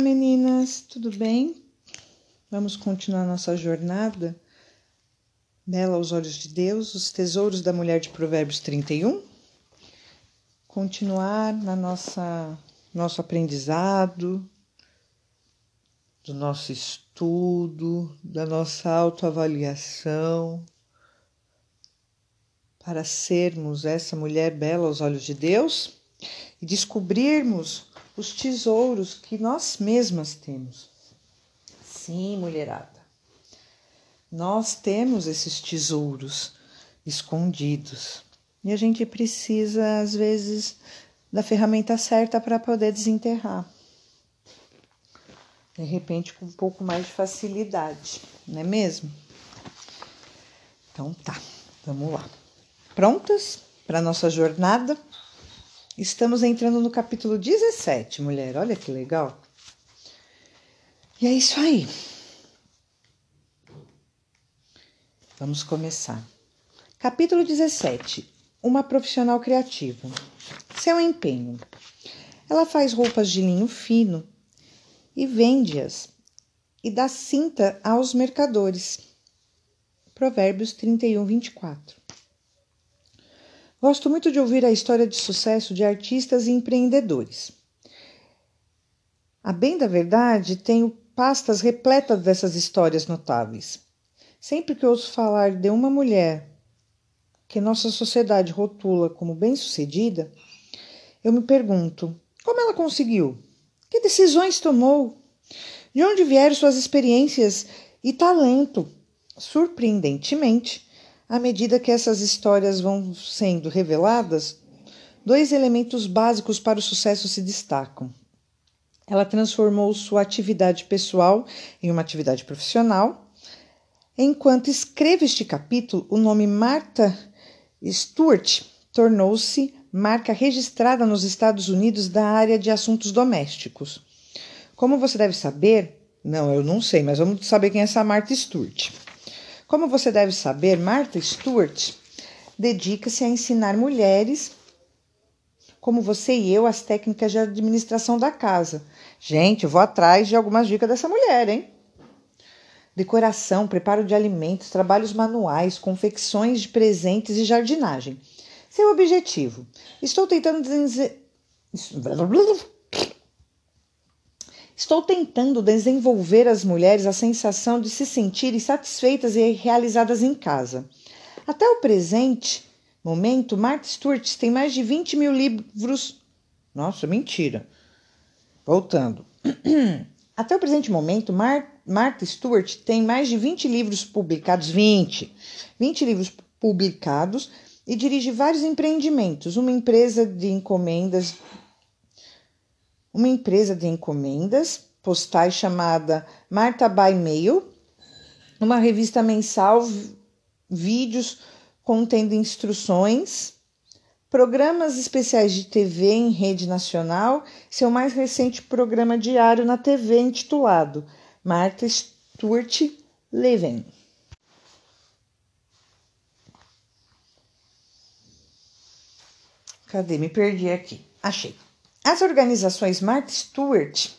Meninas, tudo bem? Vamos continuar nossa jornada. Bela aos olhos de Deus, os tesouros da mulher de Provérbios 31. Continuar na nossa nosso aprendizado, do nosso estudo, da nossa autoavaliação, para sermos essa mulher bela aos olhos de Deus e descobrirmos os tesouros que nós mesmas temos. Sim, mulherada, nós temos esses tesouros escondidos e a gente precisa, às vezes, da ferramenta certa para poder desenterrar de repente com um pouco mais de facilidade, não é mesmo? Então tá, vamos lá. Prontas para nossa jornada? Estamos entrando no capítulo 17, mulher. Olha que legal. E é isso aí. Vamos começar. Capítulo 17. Uma profissional criativa. Seu empenho. Ela faz roupas de linho fino e vende-as e dá cinta aos mercadores. Provérbios 31, 24. Gosto muito de ouvir a história de sucesso de artistas e empreendedores. A bem da verdade, tenho pastas repletas dessas histórias notáveis. Sempre que ouço falar de uma mulher que nossa sociedade rotula como bem-sucedida, eu me pergunto: como ela conseguiu? Que decisões tomou? De onde vieram suas experiências e talento? Surpreendentemente, à medida que essas histórias vão sendo reveladas, dois elementos básicos para o sucesso se destacam. Ela transformou sua atividade pessoal em uma atividade profissional. Enquanto escreve este capítulo, o nome Martha Stewart tornou-se marca registrada nos Estados Unidos da área de assuntos domésticos. Como você deve saber, não, eu não sei, mas vamos saber quem é essa Martha Stewart. Como você deve saber, Martha Stewart dedica-se a ensinar mulheres como você e eu as técnicas de administração da casa. Gente, vou atrás de algumas dicas dessa mulher, hein? Decoração, preparo de alimentos, trabalhos manuais, confecções de presentes e jardinagem. Seu objetivo. Estou tentando Estou tentando desenvolver às mulheres a sensação de se sentirem satisfeitas e realizadas em casa. Até o presente momento, Martha Stewart tem mais de 20 mil livros. Nossa, mentira. Voltando. Até o presente momento, Mar Martha Stewart tem mais de 20 livros publicados. 20. 20 livros publicados e dirige vários empreendimentos, uma empresa de encomendas, uma empresa de encomendas postais chamada Marta by Mail, uma revista mensal, vídeos contendo instruções, programas especiais de TV em rede nacional, seu mais recente programa diário na TV intitulado Marta Stewart Living. Cadê? Me perdi aqui. Achei. As organizações Mark Stewart,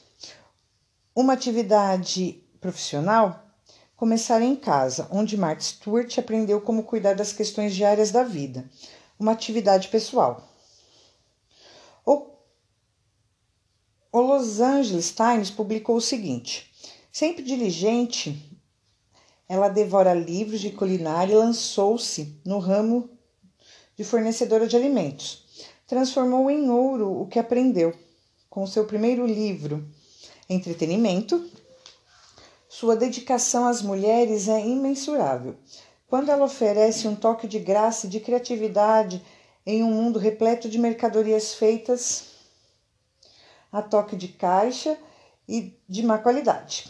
uma atividade profissional, começaram em casa, onde Mark Stewart aprendeu como cuidar das questões diárias da vida, uma atividade pessoal. O, o Los Angeles Times publicou o seguinte: sempre diligente, ela devora livros de culinária e lançou-se no ramo de fornecedora de alimentos transformou em ouro o que aprendeu. Com seu primeiro livro, Entretenimento, sua dedicação às mulheres é imensurável. Quando ela oferece um toque de graça e de criatividade em um mundo repleto de mercadorias feitas a toque de caixa e de má qualidade.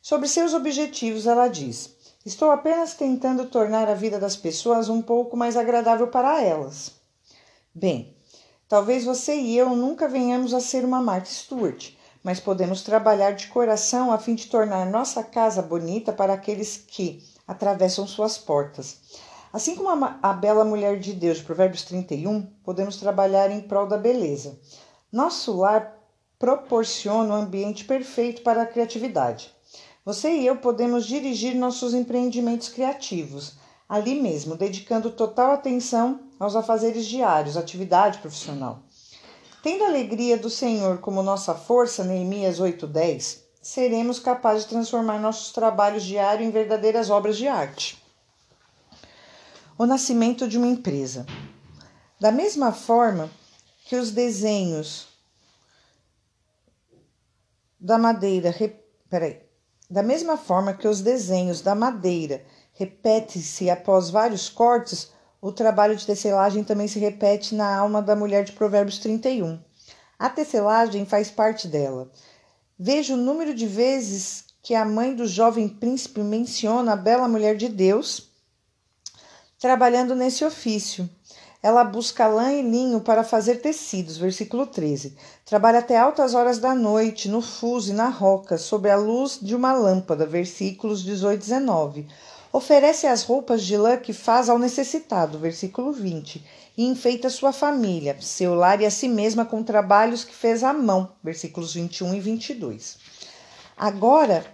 Sobre seus objetivos, ela diz: Estou apenas tentando tornar a vida das pessoas um pouco mais agradável para elas. Bem, Talvez você e eu nunca venhamos a ser uma Martha Stewart, mas podemos trabalhar de coração a fim de tornar nossa casa bonita para aqueles que atravessam suas portas. Assim como a, a bela mulher de Deus, Provérbios 31, podemos trabalhar em prol da beleza. Nosso lar proporciona um ambiente perfeito para a criatividade. Você e eu podemos dirigir nossos empreendimentos criativos ali mesmo, dedicando total atenção aos afazeres diários, atividade profissional. Tendo a alegria do Senhor como nossa força, Neemias 8:10, seremos capazes de transformar nossos trabalhos diários em verdadeiras obras de arte. O nascimento de uma empresa. Da mesma forma que os desenhos da madeira, peraí, da mesma forma que os desenhos da madeira repete-se após vários cortes, o trabalho de tecelagem também se repete na alma da mulher de Provérbios 31. A tecelagem faz parte dela. Veja o número de vezes que a mãe do jovem príncipe menciona a bela mulher de Deus trabalhando nesse ofício. Ela busca lã e linho para fazer tecidos, versículo 13. Trabalha até altas horas da noite, no fuso e na roca, sob a luz de uma lâmpada, versículos 18 e 19. Oferece as roupas de lã que faz ao necessitado, versículo 20, e enfeita sua família, seu lar e a si mesma com trabalhos que fez à mão, versículos 21 e 22. Agora,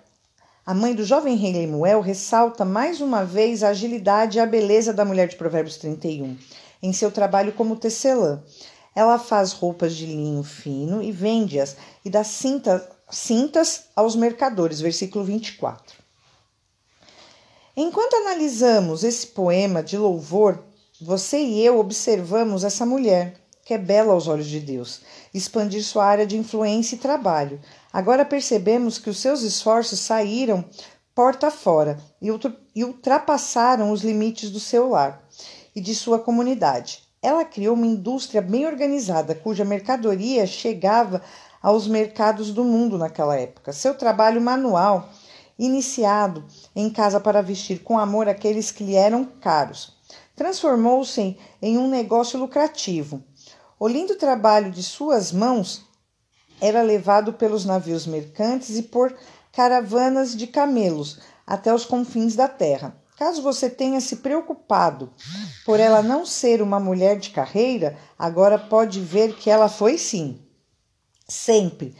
a mãe do jovem rei Lemuel ressalta mais uma vez a agilidade e a beleza da mulher de Provérbios 31 em seu trabalho como tecelã. Ela faz roupas de linho fino e vende-as e dá cinta, cintas aos mercadores, versículo 24. Enquanto analisamos esse poema de louvor, você e eu observamos essa mulher, que é bela aos olhos de Deus, expandir sua área de influência e trabalho. Agora percebemos que os seus esforços saíram porta fora e ultrapassaram os limites do seu lar e de sua comunidade. Ela criou uma indústria bem organizada, cuja mercadoria chegava aos mercados do mundo naquela época. Seu trabalho manual iniciado em casa para vestir com amor aqueles que lhe eram caros. Transformou-se em um negócio lucrativo. O lindo trabalho de suas mãos era levado pelos navios mercantes e por caravanas de camelos até os confins da terra. Caso você tenha se preocupado por ela não ser uma mulher de carreira, agora pode ver que ela foi sim. Sempre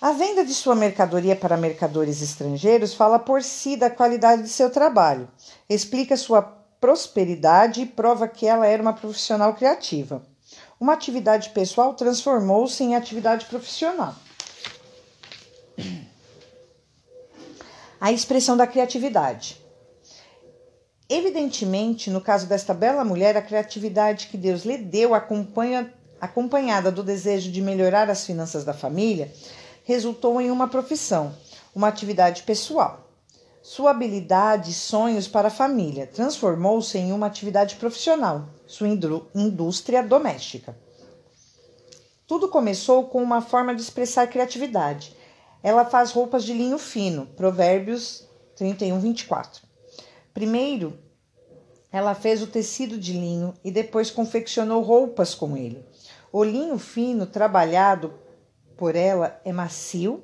a venda de sua mercadoria para mercadores estrangeiros fala por si da qualidade de seu trabalho, explica sua prosperidade e prova que ela era uma profissional criativa. Uma atividade pessoal transformou-se em atividade profissional. A expressão da criatividade. Evidentemente, no caso desta bela mulher, a criatividade que Deus lhe deu, acompanha, acompanhada do desejo de melhorar as finanças da família, resultou em uma profissão, uma atividade pessoal. Sua habilidade e sonhos para a família transformou-se em uma atividade profissional, sua indústria doméstica. Tudo começou com uma forma de expressar criatividade. Ela faz roupas de linho fino, Provérbios 31, 24. Primeiro, ela fez o tecido de linho e depois confeccionou roupas com ele. O linho fino trabalhado por ela é macio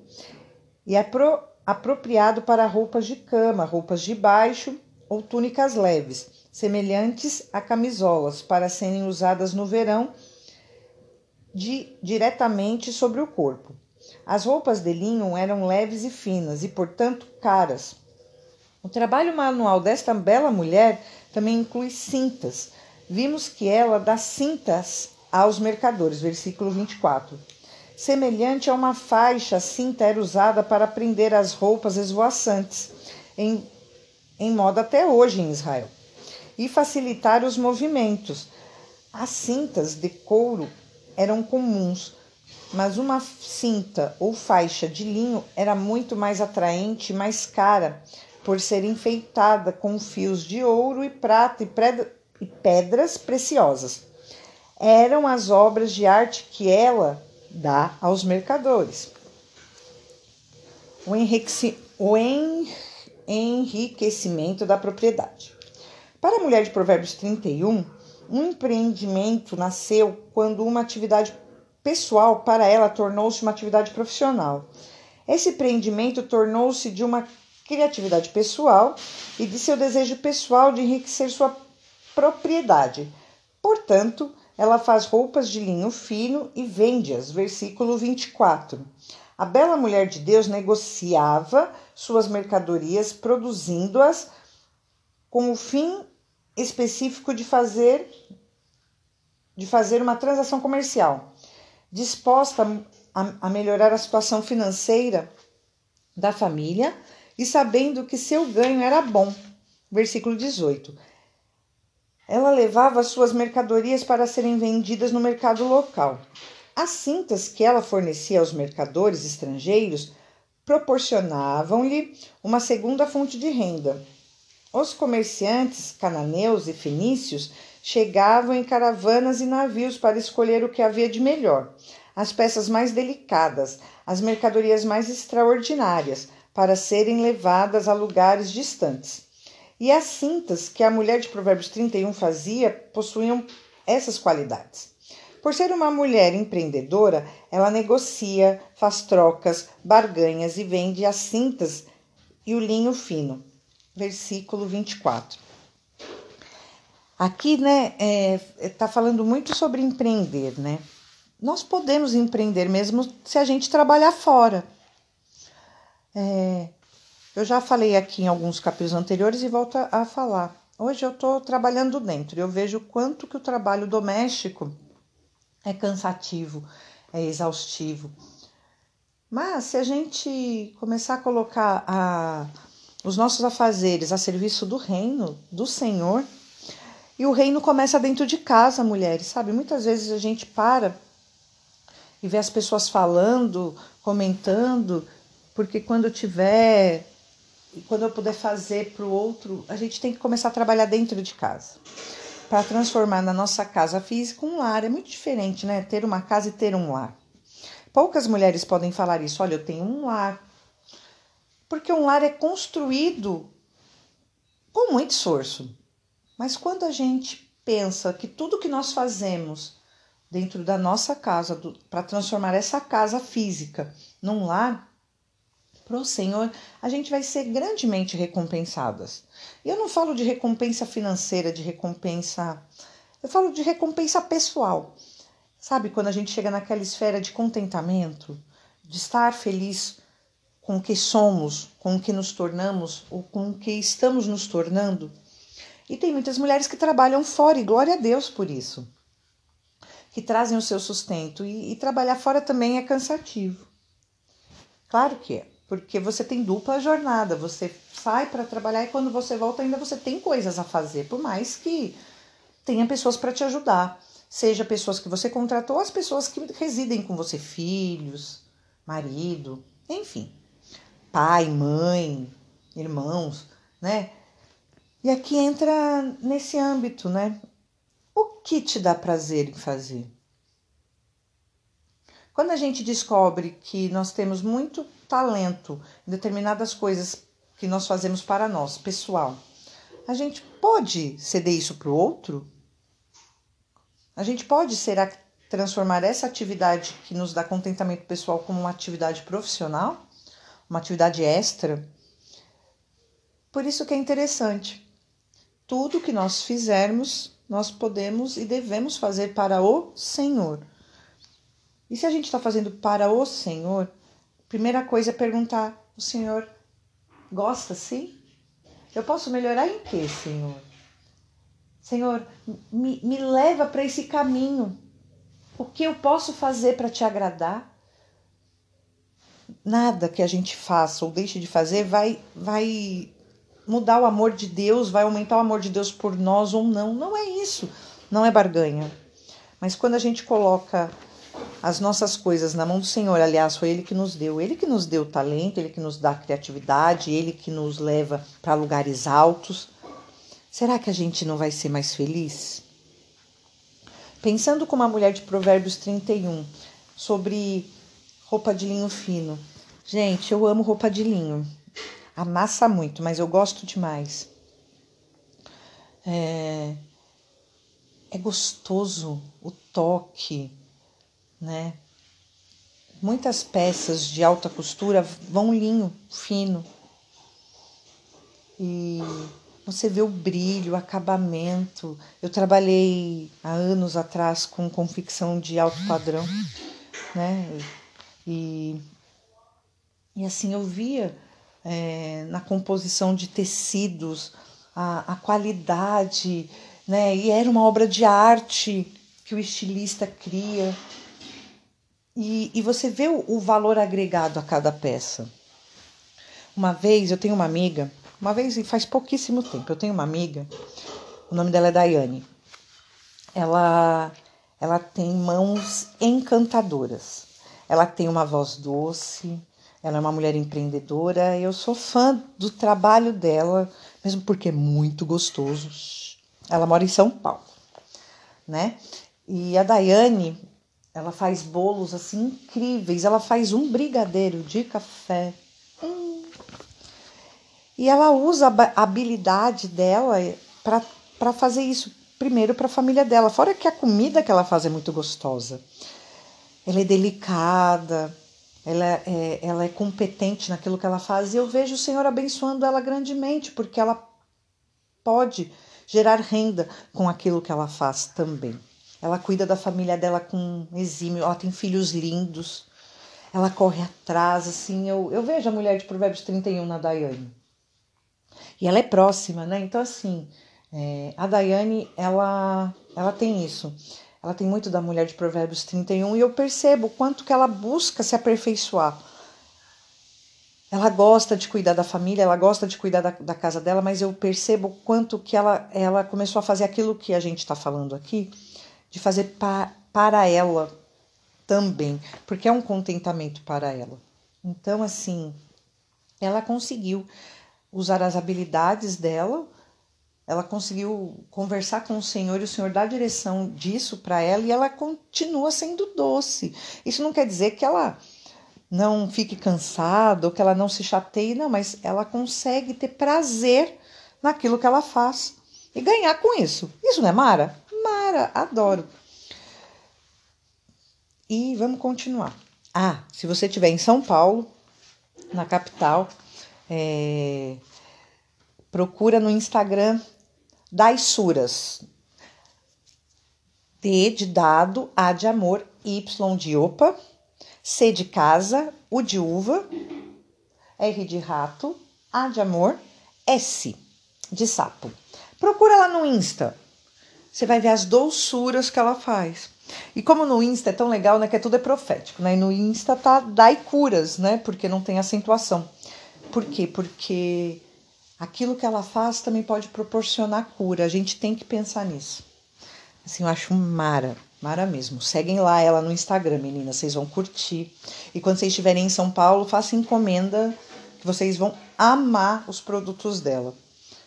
e é pro, apropriado para roupas de cama, roupas de baixo ou túnicas leves, semelhantes a camisolas, para serem usadas no verão de, diretamente sobre o corpo. As roupas de linho eram leves e finas e, portanto, caras. O trabalho manual desta bela mulher também inclui cintas. Vimos que ela dá cintas aos mercadores, versículo 24 semelhante a uma faixa, a cinta era usada para prender as roupas esvoaçantes, em, em moda até hoje em Israel, e facilitar os movimentos. As cintas de couro eram comuns, mas uma cinta ou faixa de linho era muito mais atraente e mais cara, por ser enfeitada com fios de ouro e prata e pedras preciosas. Eram as obras de arte que ela dá aos mercadores. O, enriquecimento da propriedade. Para a mulher de Provérbios 31, um empreendimento nasceu quando uma atividade pessoal para ela tornou-se uma atividade profissional. Esse empreendimento tornou-se de uma criatividade pessoal e de seu desejo pessoal de enriquecer sua propriedade. Portanto, ela faz roupas de linho fino e vende-as. Versículo 24. A bela mulher de Deus negociava suas mercadorias, produzindo-as com o fim específico de fazer de fazer uma transação comercial, disposta a, a melhorar a situação financeira da família e sabendo que seu ganho era bom. Versículo 18. Ela levava suas mercadorias para serem vendidas no mercado local. As cintas que ela fornecia aos mercadores estrangeiros proporcionavam-lhe uma segunda fonte de renda. Os comerciantes cananeus e fenícios chegavam em caravanas e navios para escolher o que havia de melhor, as peças mais delicadas, as mercadorias mais extraordinárias, para serem levadas a lugares distantes. E as cintas que a mulher de Provérbios 31 fazia possuíam essas qualidades. Por ser uma mulher empreendedora, ela negocia, faz trocas, barganhas e vende as cintas e o linho fino. Versículo 24. Aqui, né, é, tá falando muito sobre empreender, né? Nós podemos empreender mesmo se a gente trabalhar fora. É, eu já falei aqui em alguns capítulos anteriores e volto a falar. Hoje eu estou trabalhando dentro e eu vejo quanto que o trabalho doméstico é cansativo, é exaustivo. Mas se a gente começar a colocar a, os nossos afazeres a serviço do reino, do Senhor, e o reino começa dentro de casa, mulheres, sabe? Muitas vezes a gente para e vê as pessoas falando, comentando, porque quando tiver e quando eu puder fazer para o outro, a gente tem que começar a trabalhar dentro de casa. Para transformar na nossa casa física um lar. É muito diferente, né? Ter uma casa e ter um lar. Poucas mulheres podem falar isso. Olha, eu tenho um lar. Porque um lar é construído com muito esforço. Mas quando a gente pensa que tudo que nós fazemos dentro da nossa casa, para transformar essa casa física num lar, para o Senhor, a gente vai ser grandemente recompensadas. E eu não falo de recompensa financeira, de recompensa. Eu falo de recompensa pessoal. Sabe, quando a gente chega naquela esfera de contentamento, de estar feliz com o que somos, com o que nos tornamos ou com o que estamos nos tornando. E tem muitas mulheres que trabalham fora, e glória a Deus por isso, que trazem o seu sustento. E, e trabalhar fora também é cansativo. Claro que é porque você tem dupla jornada, você sai para trabalhar e quando você volta ainda você tem coisas a fazer, por mais que tenha pessoas para te ajudar, seja pessoas que você contratou, as pessoas que residem com você, filhos, marido, enfim, pai, mãe, irmãos, né? E aqui entra nesse âmbito, né? O que te dá prazer em fazer? Quando a gente descobre que nós temos muito talento determinadas coisas que nós fazemos para nós, pessoal, a gente pode ceder isso para o outro? A gente pode será transformar essa atividade que nos dá contentamento pessoal como uma atividade profissional, uma atividade extra? Por isso que é interessante. Tudo que nós fizermos, nós podemos e devemos fazer para o Senhor. E se a gente está fazendo para o Senhor, primeira coisa é perguntar: o Senhor gosta sim? Eu posso melhorar em quê, Senhor? Senhor, me, me leva para esse caminho. O que eu posso fazer para te agradar? Nada que a gente faça ou deixe de fazer vai, vai mudar o amor de Deus, vai aumentar o amor de Deus por nós ou não. Não é isso. Não é barganha. Mas quando a gente coloca as nossas coisas na mão do Senhor. Aliás, foi Ele que nos deu. Ele que nos deu o talento, Ele que nos dá criatividade, Ele que nos leva para lugares altos. Será que a gente não vai ser mais feliz? Pensando como a mulher de Provérbios 31, sobre roupa de linho fino. Gente, eu amo roupa de linho. Amassa muito, mas eu gosto demais. É, é gostoso o toque né? Muitas peças de alta costura vão linho fino. E você vê o brilho, o acabamento. Eu trabalhei há anos atrás com confecção de alto padrão, né? E, e assim eu via é, na composição de tecidos a, a qualidade, né? E era uma obra de arte que o estilista cria. E, e você vê o, o valor agregado a cada peça. Uma vez eu tenho uma amiga, uma vez e faz pouquíssimo tempo, eu tenho uma amiga, o nome dela é Daiane. Ela, ela tem mãos encantadoras. Ela tem uma voz doce, ela é uma mulher empreendedora. Eu sou fã do trabalho dela, mesmo porque é muito gostoso. Ela mora em São Paulo, né? E a Daiane, ela faz bolos assim incríveis. Ela faz um brigadeiro de café. Hum. E ela usa a habilidade dela para fazer isso primeiro para a família dela. Fora que a comida que ela faz é muito gostosa. Ela é delicada, ela é, ela é competente naquilo que ela faz. E eu vejo o Senhor abençoando ela grandemente, porque ela pode gerar renda com aquilo que ela faz também. Ela cuida da família dela com exímio, ela tem filhos lindos, ela corre atrás, assim, eu, eu vejo a mulher de Provérbios 31 na Daiane. E ela é próxima, né? Então, assim, é, a Daiane, ela, ela tem isso. Ela tem muito da mulher de Provérbios 31 e eu percebo o quanto que ela busca se aperfeiçoar. Ela gosta de cuidar da família, ela gosta de cuidar da, da casa dela, mas eu percebo o quanto que ela, ela começou a fazer aquilo que a gente está falando aqui, de fazer pa, para ela também, porque é um contentamento para ela. Então, assim, ela conseguiu usar as habilidades dela, ela conseguiu conversar com o Senhor e o Senhor dá direção disso para ela e ela continua sendo doce. Isso não quer dizer que ela não fique cansada ou que ela não se chateie, não, mas ela consegue ter prazer naquilo que ela faz e ganhar com isso. Isso não é Mara? Mara, adoro. E vamos continuar. Ah, se você estiver em São Paulo, na capital, é, procura no Instagram das Suras. D de dado, A de amor, Y de opa, C de casa, U de uva, R de rato, A de amor, S de sapo. Procura lá no Insta. Você vai ver as doçuras que ela faz. E como no Insta é tão legal, né, que é tudo é profético, né? E no Insta tá dai curas, né? Porque não tem acentuação. Por quê? Porque aquilo que ela faz também pode proporcionar cura. A gente tem que pensar nisso. Assim, eu acho mara, mara mesmo. Seguem lá ela no Instagram, meninas, vocês vão curtir. E quando vocês estiverem em São Paulo, façam encomenda, que vocês vão amar os produtos dela.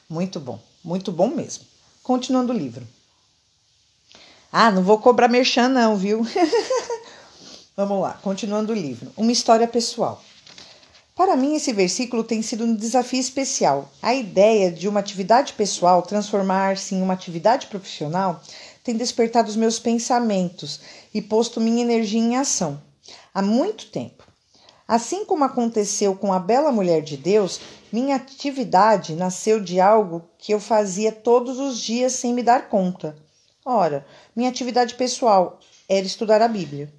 Muito bom, muito bom mesmo. Continuando o livro. Ah, não vou cobrar merchan não, viu? Vamos lá, continuando o livro. Uma história pessoal. Para mim, esse versículo tem sido um desafio especial. A ideia de uma atividade pessoal transformar-se em uma atividade profissional tem despertado os meus pensamentos e posto minha energia em ação. Há muito tempo. Assim como aconteceu com a bela mulher de Deus, minha atividade nasceu de algo que eu fazia todos os dias sem me dar conta. Ora, minha atividade pessoal era estudar a Bíblia.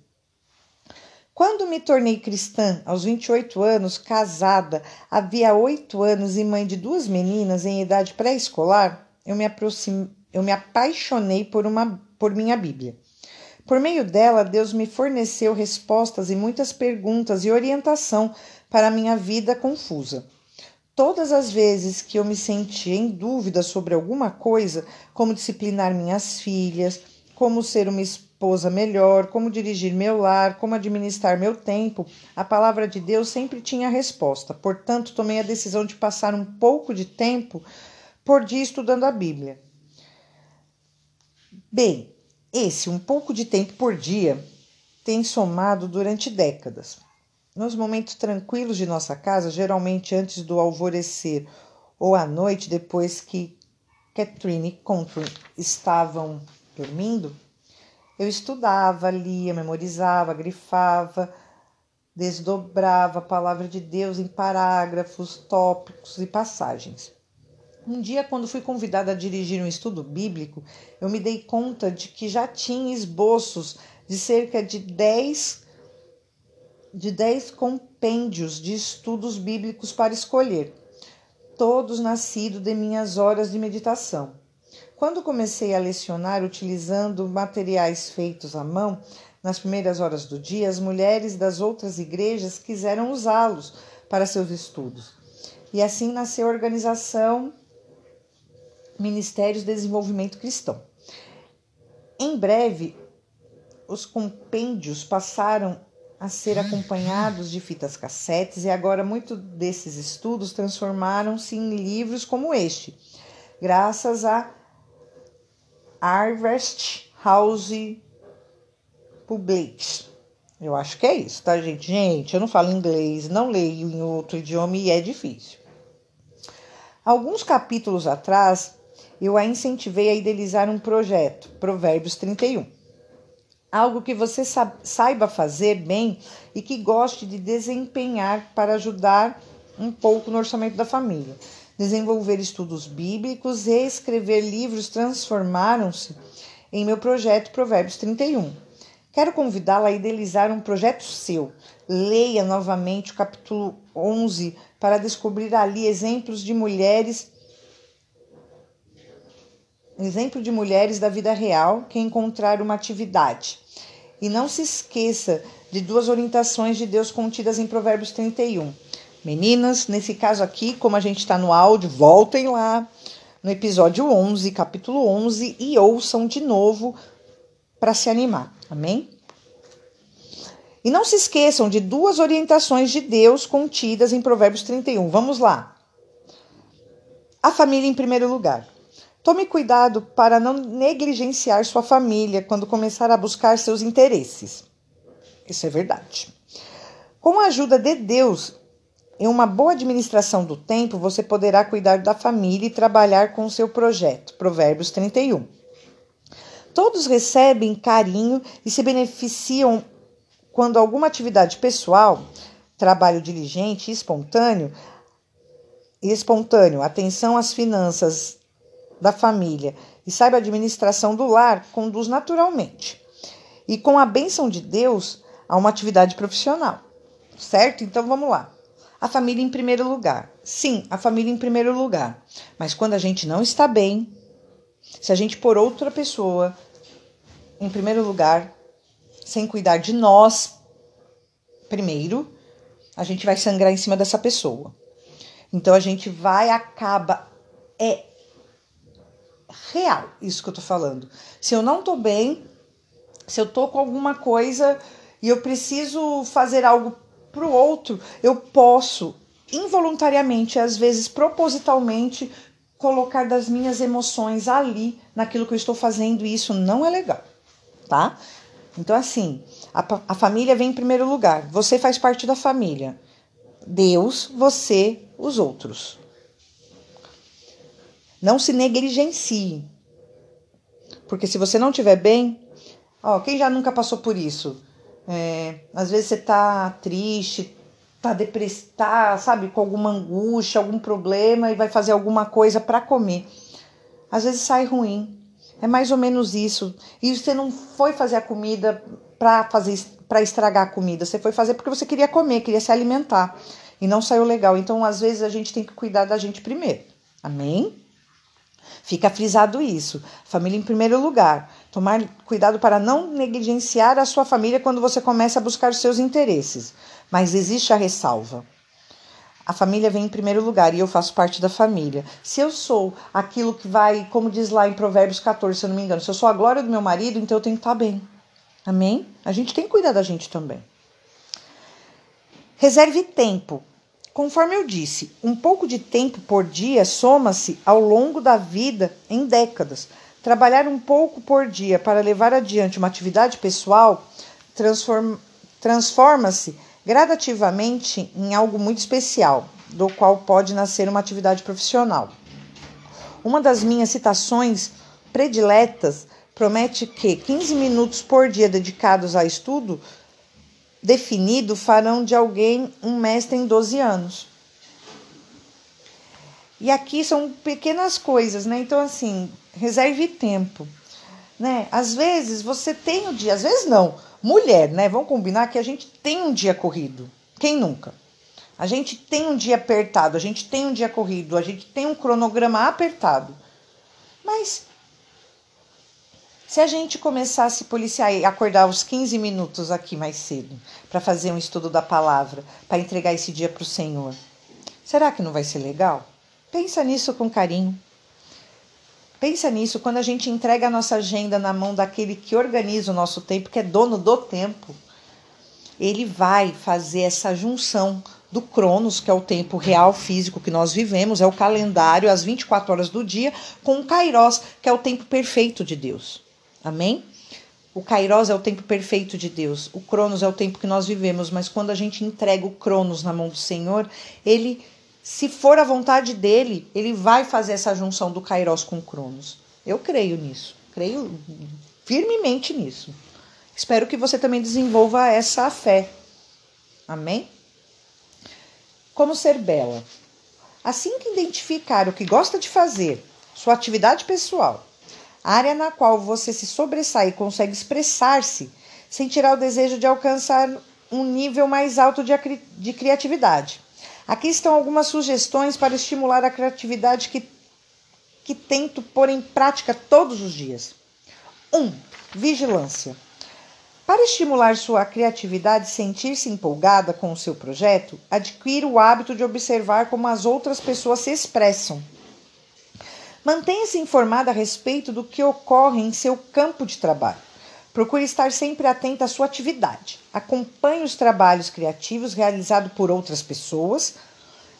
Quando me tornei cristã, aos 28 anos, casada, havia oito anos e mãe de duas meninas em idade pré-escolar, eu eu me apaixonei por, uma... por minha Bíblia. Por meio dela, Deus me forneceu respostas e muitas perguntas e orientação para a minha vida confusa. Todas as vezes que eu me senti em dúvida sobre alguma coisa, como disciplinar minhas filhas, como ser uma esposa melhor, como dirigir meu lar, como administrar meu tempo, a palavra de Deus sempre tinha a resposta. Portanto, tomei a decisão de passar um pouco de tempo por dia estudando a Bíblia. Bem, esse um pouco de tempo por dia tem somado durante décadas. Nos momentos tranquilos de nossa casa, geralmente antes do alvorecer ou à noite, depois que Catherine e Contrin estavam dormindo, eu estudava, lia, memorizava, grifava, desdobrava a palavra de Deus em parágrafos, tópicos e passagens. Um dia, quando fui convidada a dirigir um estudo bíblico, eu me dei conta de que já tinha esboços de cerca de 10 de 10 compêndios de estudos bíblicos para escolher, todos nascidos de minhas horas de meditação. Quando comecei a lecionar utilizando materiais feitos à mão, nas primeiras horas do dia, as mulheres das outras igrejas quiseram usá-los para seus estudos. E assim nasceu a organização Ministérios de Desenvolvimento Cristão. Em breve, os compêndios passaram a ser acompanhados de fitas cassetes e agora muitos desses estudos transformaram-se em livros como este, graças a Harvest House Publics. Eu acho que é isso, tá, gente? Gente, eu não falo inglês, não leio em outro idioma e é difícil. Alguns capítulos atrás, eu a incentivei a idealizar um projeto, Provérbios 31. Algo que você saiba fazer bem e que goste de desempenhar para ajudar um pouco no orçamento da família. Desenvolver estudos bíblicos e escrever livros transformaram-se em meu projeto Provérbios 31. Quero convidá-la a idealizar um projeto seu. Leia novamente o capítulo 11 para descobrir ali exemplos de mulheres exemplo de mulheres da vida real que encontraram uma atividade. E não se esqueça de duas orientações de Deus contidas em Provérbios 31. Meninas, nesse caso aqui, como a gente está no áudio, voltem lá no episódio 11, capítulo 11, e ouçam de novo para se animar. Amém? E não se esqueçam de duas orientações de Deus contidas em Provérbios 31. Vamos lá. A família em primeiro lugar. Tome cuidado para não negligenciar sua família quando começar a buscar seus interesses. Isso é verdade. Com a ajuda de Deus e uma boa administração do tempo, você poderá cuidar da família e trabalhar com seu projeto. Provérbios 31. Todos recebem carinho e se beneficiam quando alguma atividade pessoal, trabalho diligente e espontâneo, espontâneo, atenção às finanças da família e saiba a administração do lar, conduz naturalmente. E com a bênção de Deus, a uma atividade profissional. Certo? Então vamos lá. A família em primeiro lugar. Sim, a família em primeiro lugar. Mas quando a gente não está bem, se a gente pôr outra pessoa em primeiro lugar, sem cuidar de nós primeiro, a gente vai sangrar em cima dessa pessoa. Então a gente vai acaba é real isso que eu tô falando. Se eu não tô bem, se eu tô com alguma coisa e eu preciso fazer algo pro outro, eu posso involuntariamente, às vezes propositalmente, colocar das minhas emoções ali naquilo que eu estou fazendo e isso não é legal, tá? Então, assim, a, a família vem em primeiro lugar. Você faz parte da família. Deus, você, os outros. Não se negligencie. Porque se você não estiver bem, ó, quem já nunca passou por isso? É, às vezes você tá triste, tá depressivo, tá, sabe, com alguma angústia, algum problema e vai fazer alguma coisa para comer. Às vezes sai ruim. É mais ou menos isso. E você não foi fazer a comida para fazer para estragar a comida, você foi fazer porque você queria comer, queria se alimentar e não saiu legal. Então, às vezes a gente tem que cuidar da gente primeiro. Amém? Fica frisado isso. Família em primeiro lugar. Tomar cuidado para não negligenciar a sua família quando você começa a buscar seus interesses. Mas existe a ressalva. A família vem em primeiro lugar e eu faço parte da família. Se eu sou aquilo que vai, como diz lá em Provérbios 14, se eu não me engano, se eu sou a glória do meu marido, então eu tenho que estar bem. Amém? A gente tem que cuidar da gente também. Reserve tempo Conforme eu disse, um pouco de tempo por dia soma-se ao longo da vida em décadas. Trabalhar um pouco por dia para levar adiante uma atividade pessoal transforma-se gradativamente em algo muito especial, do qual pode nascer uma atividade profissional. Uma das minhas citações prediletas promete que 15 minutos por dia dedicados a estudo definido farão de alguém um mestre em 12 anos. E aqui são pequenas coisas, né? Então, assim, reserve tempo. Né? Às vezes você tem o um dia, às vezes não. Mulher, né? Vamos combinar que a gente tem um dia corrido. Quem nunca? A gente tem um dia apertado, a gente tem um dia corrido, a gente tem um cronograma apertado. Mas se a gente começar a policiar e acordar os 15 minutos aqui mais cedo para fazer um estudo da palavra, para entregar esse dia para o Senhor, será que não vai ser legal? Pensa nisso com carinho. Pensa nisso quando a gente entrega a nossa agenda na mão daquele que organiza o nosso tempo, que é dono do tempo. Ele vai fazer essa junção do Cronos, que é o tempo real físico que nós vivemos, é o calendário, as 24 horas do dia, com o Kairos, que é o tempo perfeito de Deus. Amém? O Kairos é o tempo perfeito de Deus. O Cronos é o tempo que nós vivemos, mas quando a gente entrega o Cronos na mão do Senhor, ele se for a vontade dele, ele vai fazer essa junção do Kairos com o Cronos. Eu creio nisso, creio firmemente nisso. Espero que você também desenvolva essa fé. Amém? Como ser bela? Assim que identificar o que gosta de fazer, sua atividade pessoal, área na qual você se sobressai e consegue expressar-se, sentirá o desejo de alcançar um nível mais alto de, de criatividade. Aqui estão algumas sugestões para estimular a criatividade que, que tento pôr em prática todos os dias. 1. Um, vigilância. Para estimular sua criatividade e sentir-se empolgada com o seu projeto, adquira o hábito de observar como as outras pessoas se expressam. Mantenha-se informada a respeito do que ocorre em seu campo de trabalho. Procure estar sempre atenta à sua atividade. Acompanhe os trabalhos criativos realizados por outras pessoas,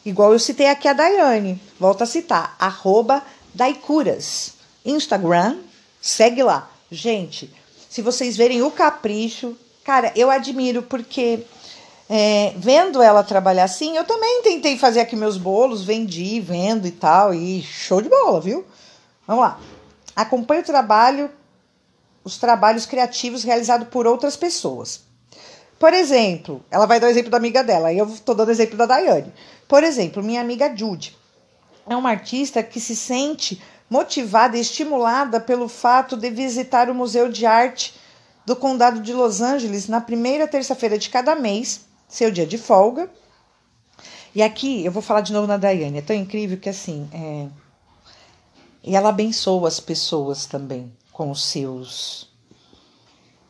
igual eu citei aqui a Daiane. Volto a citar, arroba Daicuras. Instagram, segue lá. Gente, se vocês verem o capricho, cara, eu admiro porque é, vendo ela trabalhar assim, eu também tentei fazer aqui meus bolos, vendi, vendo e tal, e show de bola, viu? Vamos lá. Acompanhe o trabalho os trabalhos criativos realizados por outras pessoas. Por exemplo, ela vai dar o exemplo da amiga dela, eu estou dando o exemplo da Daiane. Por exemplo, minha amiga Jude é uma artista que se sente motivada e estimulada pelo fato de visitar o Museu de Arte do Condado de Los Angeles na primeira terça-feira de cada mês, seu dia de folga. E aqui eu vou falar de novo na Daiane, é tão incrível que assim. É... E ela abençoa as pessoas também com os seus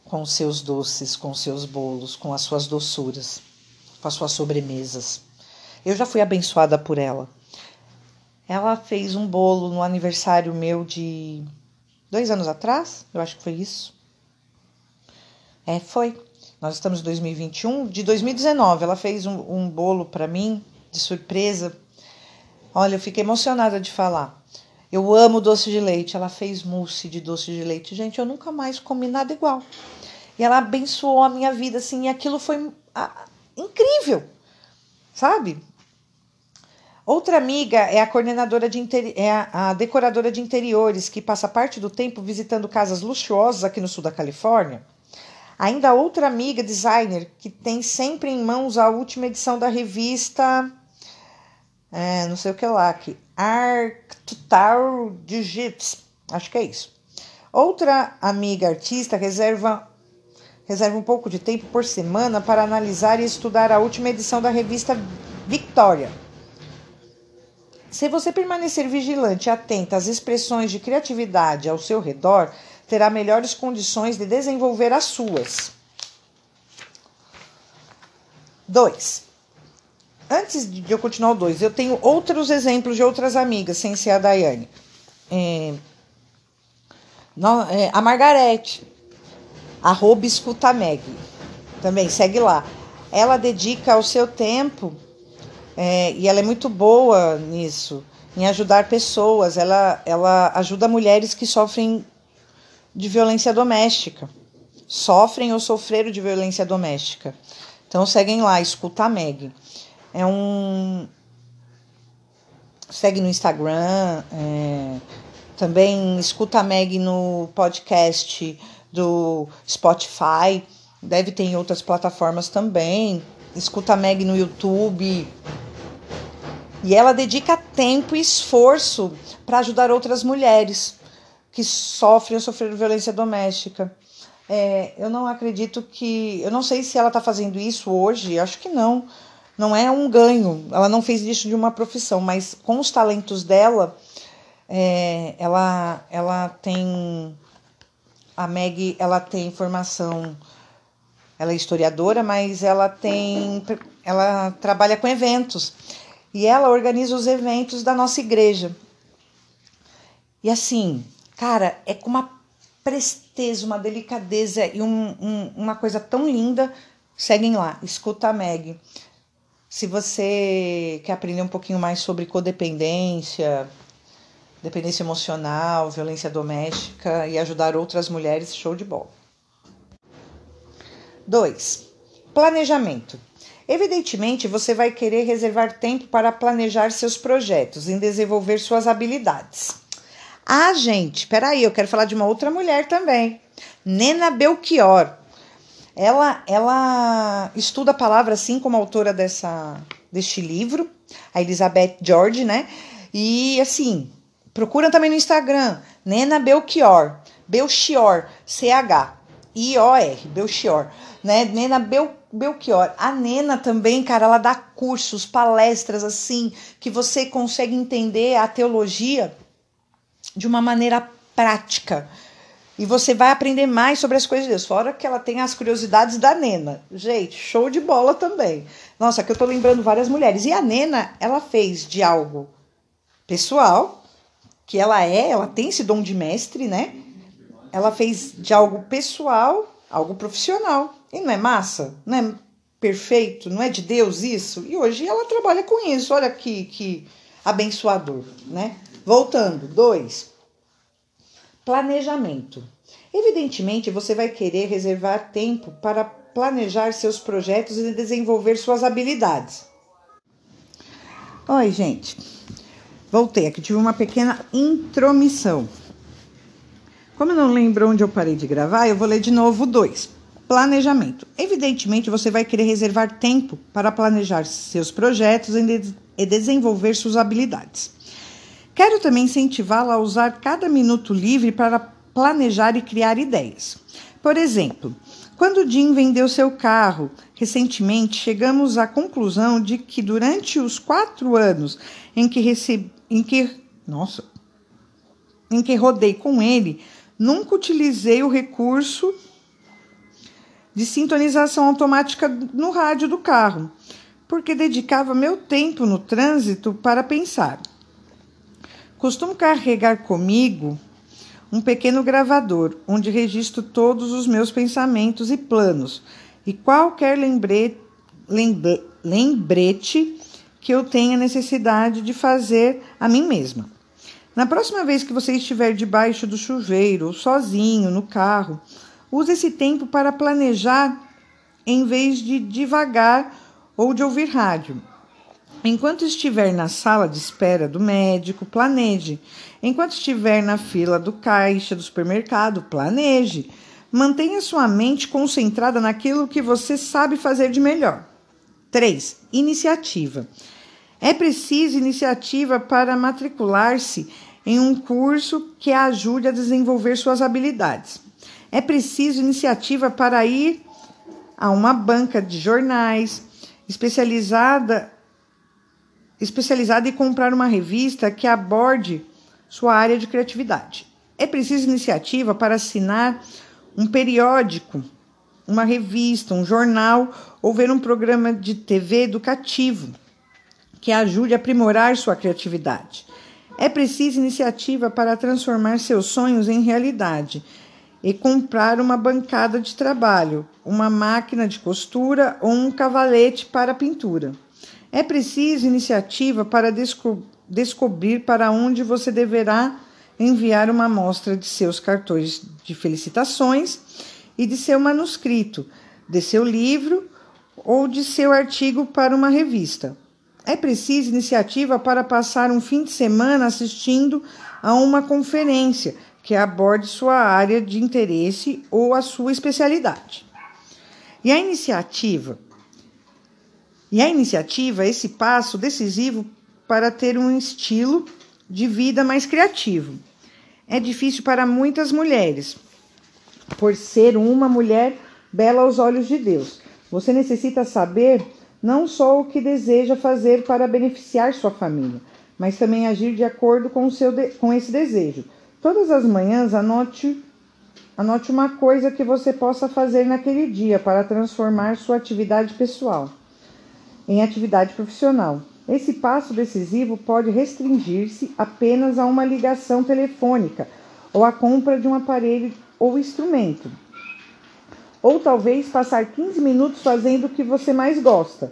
com os seus doces, com os seus bolos, com as suas doçuras, com as suas sobremesas. Eu já fui abençoada por ela. Ela fez um bolo no aniversário meu de dois anos atrás, eu acho que foi isso. É, foi. Nós estamos em 2021. De 2019, ela fez um, um bolo para mim de surpresa. Olha, eu fiquei emocionada de falar. Eu amo doce de leite. Ela fez mousse de doce de leite. Gente, eu nunca mais comi nada igual. E ela abençoou a minha vida, assim, e aquilo foi ah, incrível, sabe? Outra amiga é a coordenadora de é a, a decoradora de interiores, que passa parte do tempo visitando casas luxuosas aqui no sul da Califórnia. Ainda outra amiga designer que tem sempre em mãos a última edição da revista é, não sei o que lá aqui, Arctutal Digits, acho que é isso. Outra amiga artista reserva, reserva um pouco de tempo por semana para analisar e estudar a última edição da revista Victoria. Se você permanecer vigilante e atenta às expressões de criatividade ao seu redor, terá melhores condições de desenvolver as suas. 2. Antes de eu continuar o 2, eu tenho outros exemplos de outras amigas, sem ser a Daiane. É, é, a Margarete, arroba escuta Meg. Também segue lá. Ela dedica o seu tempo é, e ela é muito boa nisso, em ajudar pessoas. Ela, ela ajuda mulheres que sofrem de violência doméstica. Sofrem ou sofreram de violência doméstica. Então seguem lá, escuta Meg. É um. Segue no Instagram. É... Também escuta a Meg no podcast do Spotify. Deve ter em outras plataformas também. Escuta a Meg no YouTube. E ela dedica tempo e esforço para ajudar outras mulheres que sofrem ou sofreram violência doméstica. É, eu não acredito que. Eu não sei se ela está fazendo isso hoje, acho que não. Não é um ganho. Ela não fez isso de uma profissão, mas com os talentos dela, é, ela, ela tem. A Meg ela tem formação. Ela é historiadora, mas ela tem. Ela trabalha com eventos. E ela organiza os eventos da nossa igreja. E assim, cara, é com uma presteza, uma delicadeza e um, um, uma coisa tão linda. Seguem lá, escuta a Meg. Se você quer aprender um pouquinho mais sobre codependência, dependência emocional, violência doméstica e ajudar outras mulheres, show de bola. 2. Planejamento. Evidentemente, você vai querer reservar tempo para planejar seus projetos e desenvolver suas habilidades. Ah, gente, peraí, eu quero falar de uma outra mulher também. Nena Belchior. Ela, ela estuda a palavra assim como autora dessa, deste livro, a Elizabeth George, né? E assim, procura também no Instagram, Nena Belchior, Belchior, C-H-I-O-R, Belchior, né? Nena Bel, Belchior. A Nena também, cara, ela dá cursos, palestras assim, que você consegue entender a teologia de uma maneira prática. E você vai aprender mais sobre as coisas de Deus. Fora que ela tem as curiosidades da Nena. Gente, show de bola também. Nossa, aqui eu tô lembrando várias mulheres. E a Nena, ela fez de algo pessoal, que ela é, ela tem esse dom de mestre, né? Ela fez de algo pessoal, algo profissional. E não é massa? Não é perfeito? Não é de Deus isso? E hoje ela trabalha com isso. Olha que, que abençoador, né? Voltando, dois. Planejamento. Evidentemente, você vai querer reservar tempo para planejar seus projetos e desenvolver suas habilidades. Oi, gente. Voltei aqui, tive uma pequena intromissão. Como eu não lembro onde eu parei de gravar, eu vou ler de novo dois. Planejamento. Evidentemente, você vai querer reservar tempo para planejar seus projetos e desenvolver suas habilidades. Quero também incentivá-la a usar cada minuto livre para planejar e criar ideias. Por exemplo, quando Jim vendeu seu carro recentemente, chegamos à conclusão de que durante os quatro anos em que recebi, em que, nossa, em que rodei com ele, nunca utilizei o recurso de sintonização automática no rádio do carro, porque dedicava meu tempo no trânsito para pensar. Costumo carregar comigo um pequeno gravador onde registro todos os meus pensamentos e planos e qualquer lembrete, lembre, lembrete que eu tenha necessidade de fazer a mim mesma. Na próxima vez que você estiver debaixo do chuveiro ou sozinho no carro, use esse tempo para planejar em vez de devagar ou de ouvir rádio. Enquanto estiver na sala de espera do médico, planeje. Enquanto estiver na fila do caixa do supermercado, planeje. Mantenha sua mente concentrada naquilo que você sabe fazer de melhor. 3. Iniciativa. É preciso iniciativa para matricular-se em um curso que a ajude a desenvolver suas habilidades. É preciso iniciativa para ir a uma banca de jornais especializada especializada em comprar uma revista que aborde sua área de criatividade. É preciso iniciativa para assinar um periódico, uma revista, um jornal ou ver um programa de TV educativo que ajude a aprimorar sua criatividade. É preciso iniciativa para transformar seus sonhos em realidade e comprar uma bancada de trabalho, uma máquina de costura ou um cavalete para pintura. É preciso iniciativa para desco descobrir para onde você deverá enviar uma amostra de seus cartões de felicitações e de seu manuscrito, de seu livro ou de seu artigo para uma revista. É preciso iniciativa para passar um fim de semana assistindo a uma conferência que aborde sua área de interesse ou a sua especialidade. E a iniciativa e a iniciativa é esse passo decisivo para ter um estilo de vida mais criativo. É difícil para muitas mulheres, por ser uma mulher bela aos olhos de Deus. Você necessita saber não só o que deseja fazer para beneficiar sua família, mas também agir de acordo com, seu de, com esse desejo. Todas as manhãs anote, anote uma coisa que você possa fazer naquele dia para transformar sua atividade pessoal em atividade profissional. Esse passo decisivo pode restringir-se apenas a uma ligação telefônica ou a compra de um aparelho ou instrumento. Ou talvez passar 15 minutos fazendo o que você mais gosta.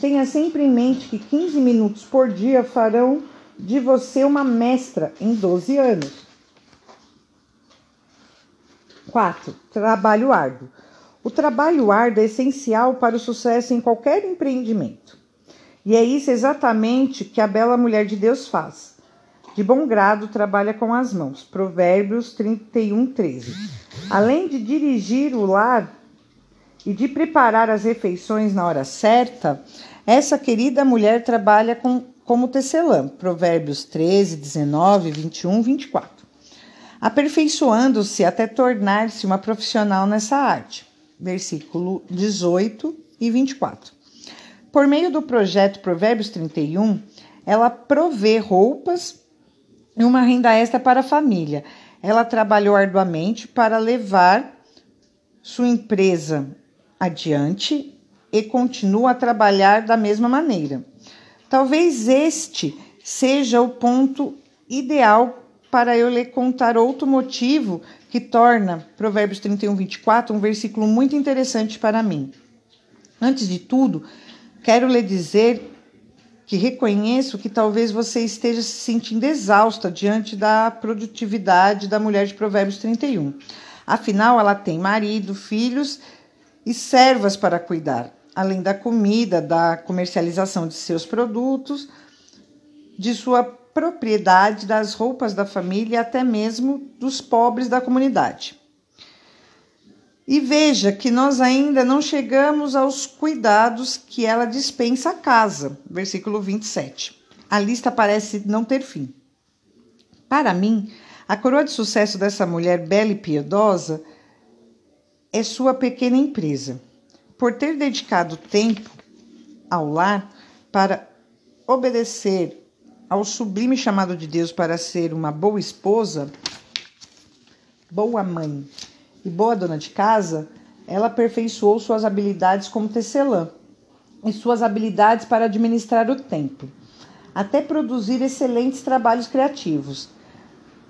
Tenha sempre em mente que 15 minutos por dia farão de você uma mestra em 12 anos. 4. Trabalho árduo. O trabalho árduo é essencial para o sucesso em qualquer empreendimento. E é isso exatamente que a bela mulher de Deus faz. De bom grado trabalha com as mãos. Provérbios 31, 13. Além de dirigir o lar e de preparar as refeições na hora certa, essa querida mulher trabalha com, como tecelã, Provérbios 13, 19, 21, 24, aperfeiçoando-se até tornar-se uma profissional nessa arte. Versículo 18 e 24. Por meio do projeto Provérbios 31, ela provê roupas e uma renda extra para a família. Ela trabalhou arduamente para levar sua empresa adiante e continua a trabalhar da mesma maneira. Talvez este seja o ponto ideal para eu lhe contar outro motivo que torna Provérbios 31, 24 um versículo muito interessante para mim. Antes de tudo, quero lhe dizer que reconheço que talvez você esteja se sentindo exausta diante da produtividade da mulher de Provérbios 31. Afinal, ela tem marido, filhos e servas para cuidar além da comida, da comercialização de seus produtos, de sua propriedade, das roupas da família e até mesmo dos pobres da comunidade. E veja que nós ainda não chegamos aos cuidados que ela dispensa à casa, versículo 27. A lista parece não ter fim. Para mim, a coroa de sucesso dessa mulher bela e piedosa é sua pequena empresa por ter dedicado tempo ao lar para obedecer ao sublime chamado de Deus para ser uma boa esposa, boa mãe e boa dona de casa, ela aperfeiçoou suas habilidades como tecelã e suas habilidades para administrar o tempo, até produzir excelentes trabalhos criativos.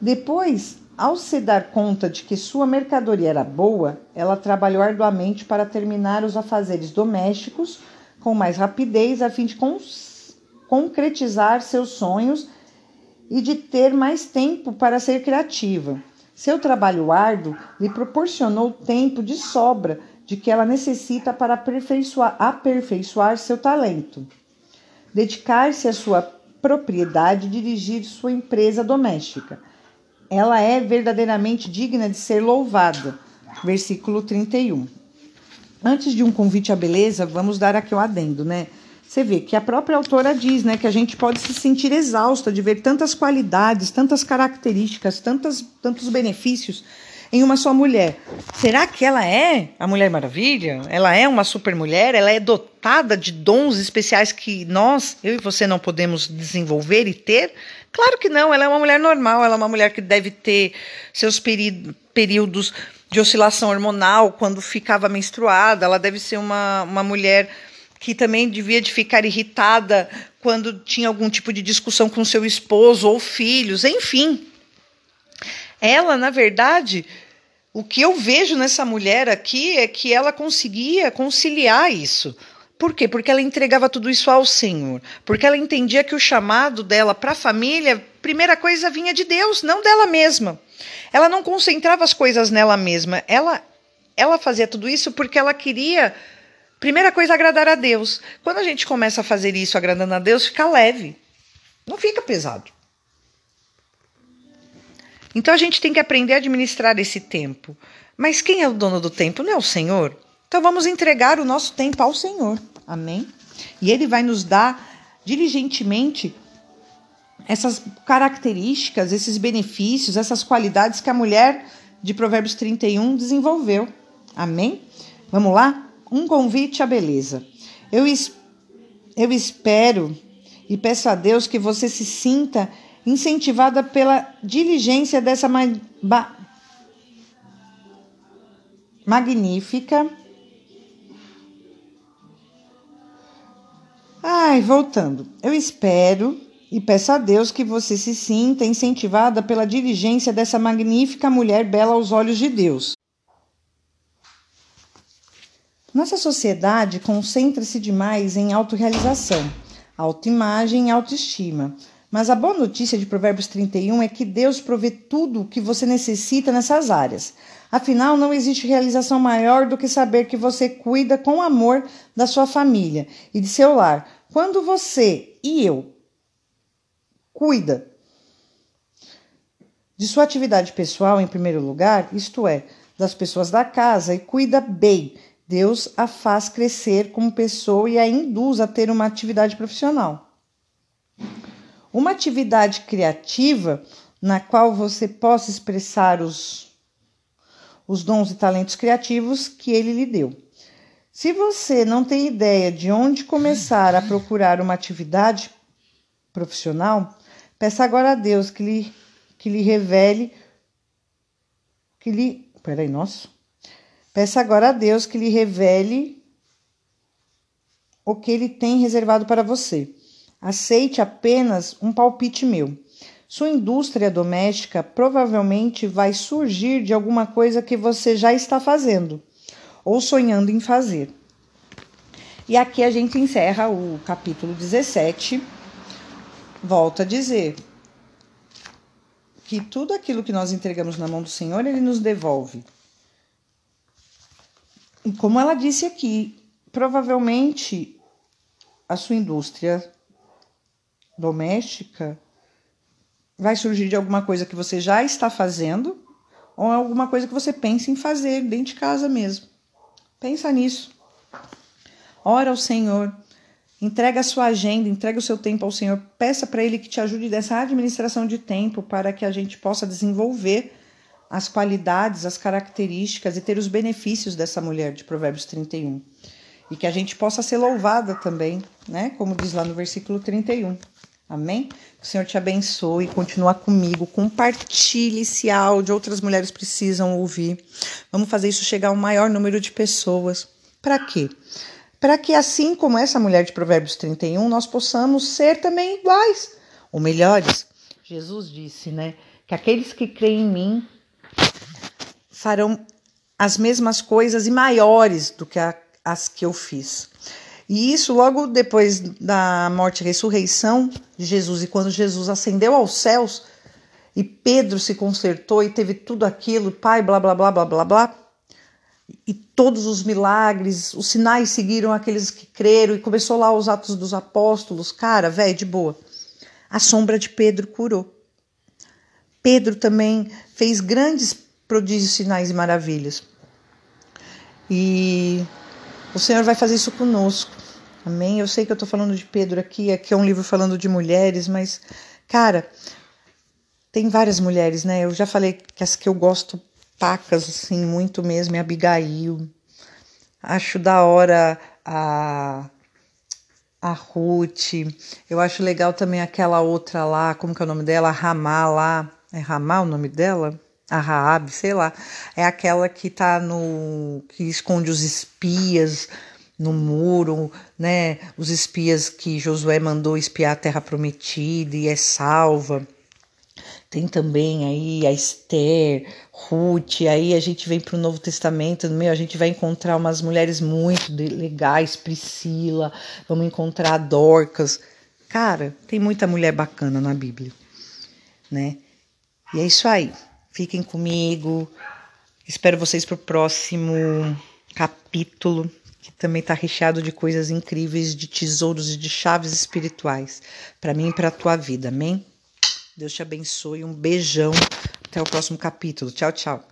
Depois, ao se dar conta de que sua mercadoria era boa, ela trabalhou arduamente para terminar os afazeres domésticos com mais rapidez, a fim de concretizar seus sonhos e de ter mais tempo para ser criativa. Seu trabalho árduo lhe proporcionou tempo de sobra de que ela necessita para aperfeiçoar, aperfeiçoar seu talento. Dedicar-se à sua propriedade e dirigir sua empresa doméstica ela é verdadeiramente digna de ser louvada. Versículo 31. Antes de um convite à beleza, vamos dar aqui o adendo, né? Você vê que a própria autora diz, né, que a gente pode se sentir exausta de ver tantas qualidades, tantas características, tantas, tantos benefícios em uma só mulher. Será que ela é a Mulher Maravilha? Ela é uma super mulher? Ela é dotada de dons especiais que nós, eu e você, não podemos desenvolver e ter? Claro que não, ela é uma mulher normal, ela é uma mulher que deve ter seus períodos de oscilação hormonal quando ficava menstruada, ela deve ser uma, uma mulher que também devia de ficar irritada quando tinha algum tipo de discussão com seu esposo ou filhos, enfim. Ela, na verdade, o que eu vejo nessa mulher aqui é que ela conseguia conciliar isso. Por quê? Porque ela entregava tudo isso ao Senhor. Porque ela entendia que o chamado dela para a família, primeira coisa vinha de Deus, não dela mesma. Ela não concentrava as coisas nela mesma. Ela, ela fazia tudo isso porque ela queria, primeira coisa, agradar a Deus. Quando a gente começa a fazer isso agradando a Deus, fica leve. Não fica pesado. Então a gente tem que aprender a administrar esse tempo. Mas quem é o dono do tempo? Não é o Senhor? Então vamos entregar o nosso tempo ao Senhor. Amém? E Ele vai nos dar diligentemente essas características, esses benefícios, essas qualidades que a mulher de Provérbios 31 desenvolveu. Amém? Vamos lá? Um convite à beleza. Eu, eu espero e peço a Deus que você se sinta incentivada pela diligência dessa ma magnífica. Ai, voltando. Eu espero e peço a Deus que você se sinta incentivada pela diligência dessa magnífica mulher bela aos olhos de Deus. Nossa sociedade concentra-se demais em autorrealização, autoimagem e autoestima. Mas a boa notícia de Provérbios 31 é que Deus provê tudo o que você necessita nessas áreas. Afinal, não existe realização maior do que saber que você cuida com amor da sua família e de seu lar. Quando você e eu cuida de sua atividade pessoal em primeiro lugar, isto é, das pessoas da casa e cuida bem, Deus a faz crescer como pessoa e a induz a ter uma atividade profissional. Uma atividade criativa na qual você possa expressar os, os dons e talentos criativos que ele lhe deu. Se você não tem ideia de onde começar a procurar uma atividade profissional, peça agora a Deus que lhe, que lhe revele, que lhe. Peraí, nossa. Peça agora a Deus que lhe revele o que ele tem reservado para você. Aceite apenas um palpite meu. Sua indústria doméstica provavelmente vai surgir de alguma coisa que você já está fazendo ou sonhando em fazer. E aqui a gente encerra o capítulo 17. Volta a dizer que tudo aquilo que nós entregamos na mão do Senhor, Ele nos devolve. E como ela disse aqui, provavelmente a sua indústria doméstica vai surgir de alguma coisa que você já está fazendo ou alguma coisa que você pensa em fazer dentro de casa mesmo. Pensa nisso. Ora ao Senhor, entrega a sua agenda, entrega o seu tempo ao Senhor, peça para Ele que te ajude nessa administração de tempo para que a gente possa desenvolver as qualidades, as características e ter os benefícios dessa mulher de Provérbios 31. E que a gente possa ser louvada também, né? Como diz lá no versículo 31. Amém? Que o Senhor te abençoe, continua comigo, compartilhe esse áudio, outras mulheres precisam ouvir. Vamos fazer isso chegar ao maior número de pessoas. Para quê? Para que assim como essa mulher de Provérbios 31, nós possamos ser também iguais ou melhores. Jesus disse, né, que aqueles que creem em mim farão as mesmas coisas e maiores do que a, as que eu fiz. E isso logo depois da morte e ressurreição de Jesus, e quando Jesus ascendeu aos céus, e Pedro se consertou e teve tudo aquilo, pai, blá, blá, blá, blá, blá, blá. E todos os milagres, os sinais seguiram aqueles que creram, e começou lá os atos dos apóstolos. Cara, velho, de boa. A sombra de Pedro curou. Pedro também fez grandes prodígios, sinais e maravilhas. E o Senhor vai fazer isso conosco. Amém? Eu sei que eu estou falando de Pedro aqui, aqui é um livro falando de mulheres, mas, cara, tem várias mulheres, né? Eu já falei que as que eu gosto pacas, assim, muito mesmo, é Abigail. Acho da hora a, a Ruth. Eu acho legal também aquela outra lá, como que é o nome dela? Ramá lá. É Ramá o nome dela? A Raab, sei lá, é aquela que tá no que esconde os espias no muro, né? Os espias que Josué mandou espiar a terra prometida e é salva. Tem também aí a Esther, Ruth, aí a gente vem para o Novo Testamento, meio a gente vai encontrar umas mulheres muito legais, Priscila, vamos encontrar Dorcas. Cara, tem muita mulher bacana na Bíblia, né? E é isso aí. Fiquem comigo. Espero vocês para o próximo capítulo, que também está recheado de coisas incríveis, de tesouros e de chaves espirituais para mim e para tua vida. Amém? Deus te abençoe. Um beijão. Até o próximo capítulo. Tchau, tchau.